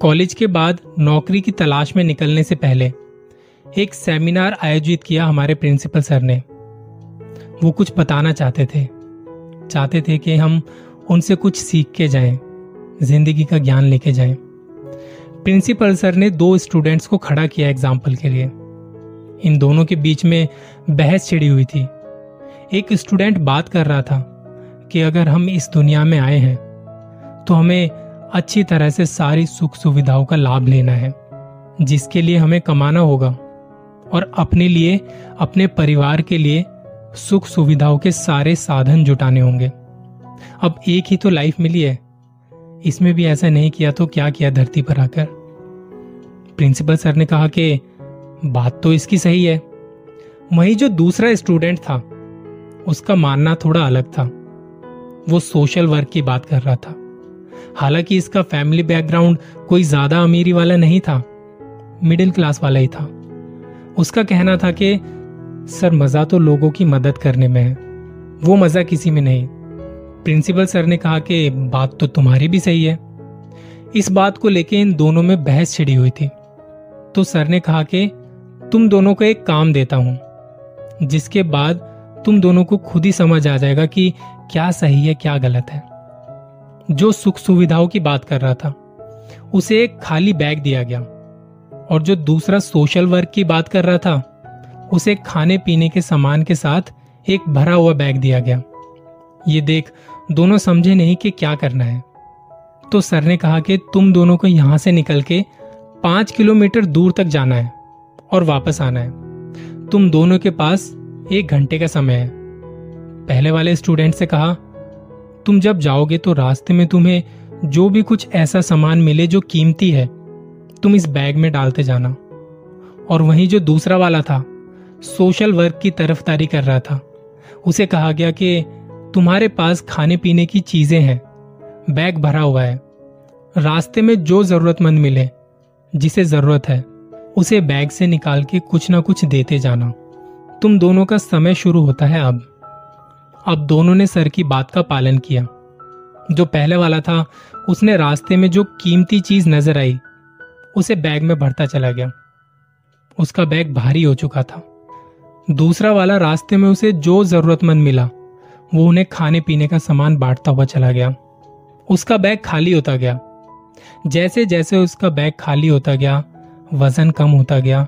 College के बाद नौकरी की तलाश में निकलने से पहले एक सेमिनार आयोजित किया हमारे प्रिंसिपल सर ने। वो कुछ बताना चाहते थे। चाहते थे कि हम उनसे कुछ सीख के जाएँ, ज़िंदगी का ज्ञान लेके जाएँ। प्रिंसिपल सर ने दो स्टूडेंट्स को खड़ा किया एग्ज़ाम्पल के लिए। इन दोनों के बीच में बहस छिड़ी हुई थी। एक स्टूडेंट बात कर रहा था कि अगर हम इस दुनिया में आए हैं तो हमें अच्छी तरह से सारी सुख सुविधाओं का लाभ लेना है, जिसके लिए हमें कमाना होगा और अपने लिए, अपने परिवार के लिए सुख सुविधाओं के सारे साधन जुटाने होंगे। अब एक ही तो लाइफ मिली है। इसमें भी ऐसा नहीं किया तो क्या किया धरती पर आकर? प्रिंसिपल सर ने कहा कि, बात तो इसकी सही है। वही जो दूसरा स्टूडेंट था, उसका मानना थोड़ा अलग था। वो सोशल वर्क की बात कर रहा था। हालाँकि इसका फैमिली बैकग्राउंड कोई ज़्यादा अमीरी वाला नहीं था, मिडिल क्लास वाला ही था। उसका कहना था कि, सर, मज़ा तो लोगों की मदद करने में है। वो मज़ा किसी में नहीं। प्रिंसिपल सर ने कहा कि, बात तो तुम्हारी भी सही है। इस बात को लेके इन दोनों में बहस छिड़ी हुई थी। तो सर ने कहा कि, तुम दोनों को एक काम देता हूँ, जिसके बाद तुम दोनों को खुद ही समझ आ जाएगा कि क्या सही है, क्या गलत है। जो सुख सुविधाओं की बात कर रहा था, उसे एक खाली बैग दिया गया। और जो दूसरा सोशल वर्क की बात कर रहा था, उसे खाने पीने के सामान के साथ एक भरा हुआ बैग दिया गया। ये देख दोनों समझे नहीं कि क्या करना है। तो सर ने कहा कि तुम दोनों को यहाँ से निकल के पाँच किलोमीटर दूर तक जाना है और वापस आना है। तुम दोनों के पास एक घंटे का समय है। पहले वाले स्टूडेंट से कहा तुम जब जाओगे तो रास्ते में तुम्हें जो भी कुछ ऐसा सामान मिले जो कीमती है, तुम इस बैग में डालते जाना। और वहीं जो दूसरा वाला था, सोशल वर्क की तरफदारी कर रहा था। उसे कहा गया कि तुम्हारे पास खाने पीने की चीज़ें हैं, बैग भरा हुआ है। रास्ते में जो जरूरतमंद मिले, जिसे ज़रूरत है, उसे बैग से निकाल के कुछ ना कुछ देते जाना। तुम दोनों का समय शुरू होता है अब। अब दोनों ने सर की बात का पालन किया। जो पहले वाला था, उसने रास्ते में जो कीमती चीज़ नज़र आई, उसे बैग में भरता चला गया। उसका बैग भारी हो चुका था। दूसरा वाला रास्ते में उसे जो जरूरतमंद मिला, वो उन्हें खाने पीने का सामान बांटता हुआ चला गया। उसका बैग खाली होता गया। जैसे जैसे उसका बैग खाली होता गया, वज़न कम होता गया।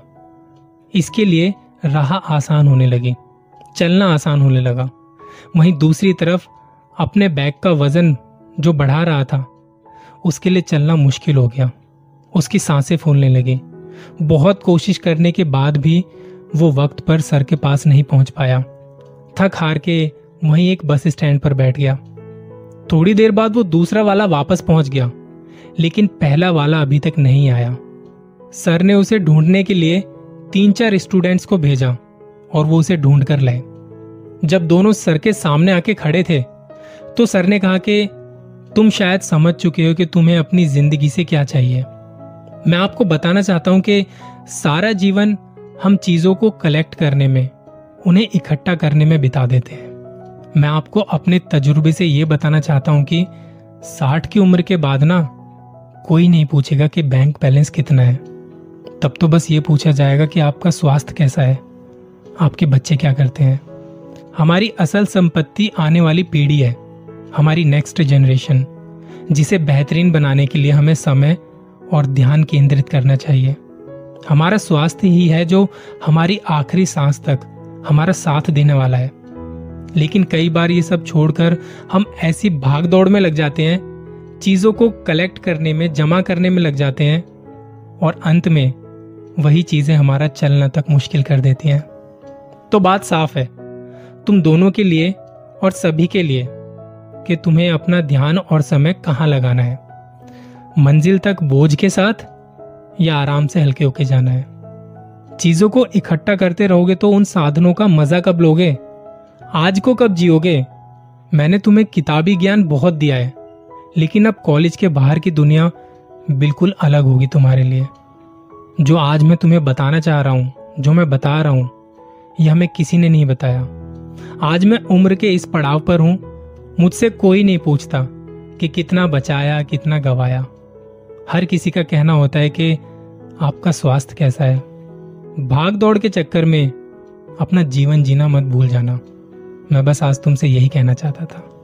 इसके लिए राह आसान होने लगी। चलना आसान होने लगा। वहीं दूसरी तरफ़ अपने बैग का वज़न जो बढ़ा रहा था, उसके लिए चलना मुश्किल हो गया। उसकी साँसें फूलने लगी। बहुत कोशिश करने के बाद भी वो वक्त पर सर के पास नहीं पहुँच पाया। थक हार के वहीं एक बस स्टैंड पर बैठ गया। थोड़ी देर बाद वो दूसरा वाला वापस पहुँच गया, लेकिन पहला वाला अभी तक नहीं आया। सर ने उसे ढूँढने के लिए तीन चार स्टूडेंट्स को भेजा और वो उसे ढूंढ कर लाए। जब दोनों सर के सामने आके खड़े थे तो सर ने कहा कि तुम शायद समझ चुके हो कि तुम्हें अपनी ज़िंदगी से क्या चाहिए। मैं आपको बताना चाहता हूँ कि सारा जीवन हम चीज़ों को कलेक्ट करने में, उन्हें इकट्ठा करने में बिता देते हैं। मैं आपको अपने तजुर्बे से यह बताना चाहता हूँ कि साठ की उम्र के बाद ना, कोई नहीं पूछेगा कि बैंक बैलेंस कितना है। तब तो बस ये पूछा जाएगा कि आपका स्वास्थ्य कैसा है? आपके बच्चे क्या करते हैं? हमारी असल संपत्ति आने वाली पीढ़ी है, हमारी नेक्स्ट जनरेशन जिसे बेहतरीन बनाने के लिए हमें समय और ध्यान केंद्रित करना चाहिए। हमारा स्वास्थ्य ही है जो हमारी आखिरी सांस तक हमारा साथ देने वाला है। लेकिन कई बार ये सब छोड़कर हम ऐसी भाग दौड़ में लग जाते हैं, चीज़ों को कलेक्ट करने में, जमा करने में लग जाते हैं और अंत में वही चीज़ें हमारा चलना तक मुश्किल कर देती हैं। तो बात साफ़ है तुम दोनों के लिए और सभी के लिए कि तुम्हें अपना ध्यान और समय कहाँ लगाना है? मंजिल तक बोझ के साथ या आराम से हल्के होके जाना है? चीज़ों को इकट्ठा करते रहोगे तो उन साधनों का मज़ा कब लोगे? आज को कब जियोगे? मैंने तुम्हें किताबी ज्ञान बहुत दिया है, लेकिन अब कॉलेज के बाहर की दुनिया बिल्कुल अलग होगी तुम्हारे लिए। जो आज मैं तुम्हें बताना चाह रहा हूँ, जो मैं बता रहा हूँ, यह हमें किसी ने नहीं बताया। आज मैं उम्र के इस पड़ाव पर हूँ, मुझसे कोई नहीं पूछता कि कितना बचाया, कितना गवाया। हर किसी का कहना होता है कि आपका स्वास्थ्य कैसा है। भाग दौड़ के चक्कर में अपना जीवन जीना मत भूल जाना। मैं बस आज तुमसे यही कहना चाहता था।